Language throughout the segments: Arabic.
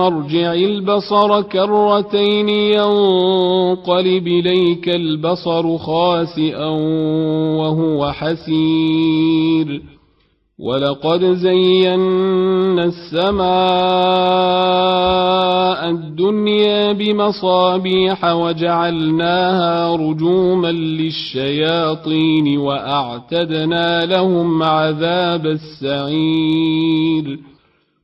ارجع البصر كرتين ينقلب إليك البصر خاسئا وهو حسير. ولقد زينا السماء الدنيا بمصابيح وجعلناها رجوما للشياطين وأعتدنا لهم عذاب السعير.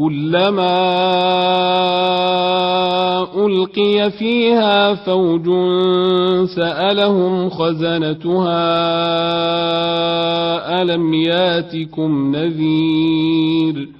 كلما ألقي فيها فوج سألهم خزنتها ألم ياتكم نذير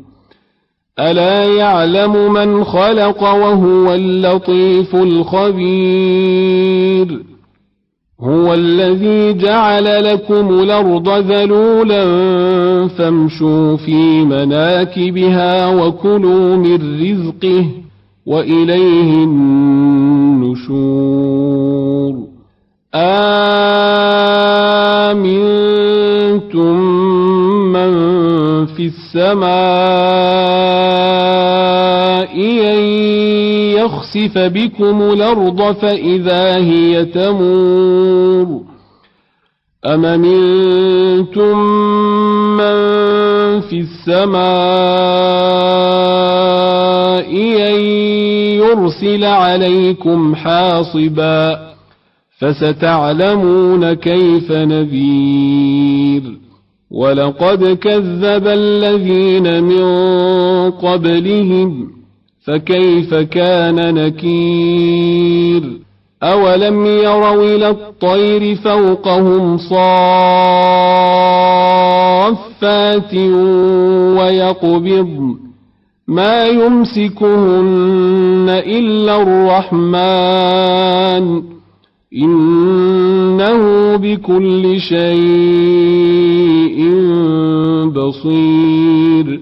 ألا يعلم من خلق وهو اللطيف الخبير؟ هو الذي جعل لكم الأرض ذلولا فامشوا في مناكبها وكلوا من رزقه وإليه النشور. آمنتم من في السماء يخسف بكم الأرض فإذا هي تمور أم منتم من في السماء أن يرسل عليكم حاصباً فستعلمون كيف نذير ولقد كذب الذين من قبلهم فكيف كان نكير؟ أولم يروا إلى الطير فوقهم صافات ويقبض ما يمسكهن إلا الرحمن. إنه بكل شيء بصير.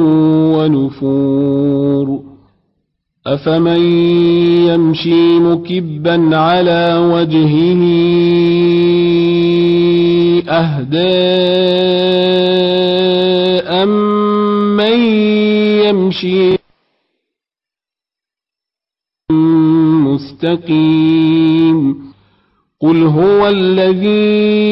ونفور أفمن يمشي مكبا على وجهه أهدى أمن يمشي مستقيم؟ قل هو الذي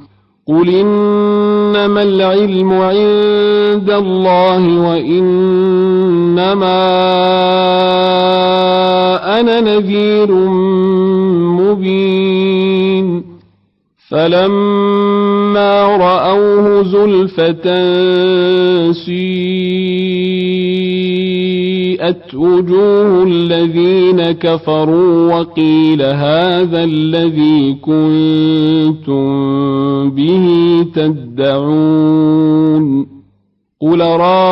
قل إنما العلم عند الله وإنما أنا نذير مبين فلما رأوه زلفة سيئت وجوه الذين كفروا وقيل هذا الذي كنتم به تدعون قل رأيتم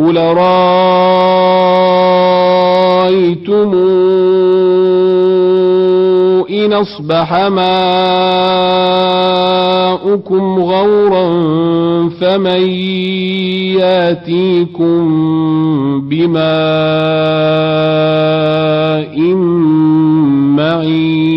قل رأيتم إن أصبح ماؤكم غورا فمن ياتيكم بماء معين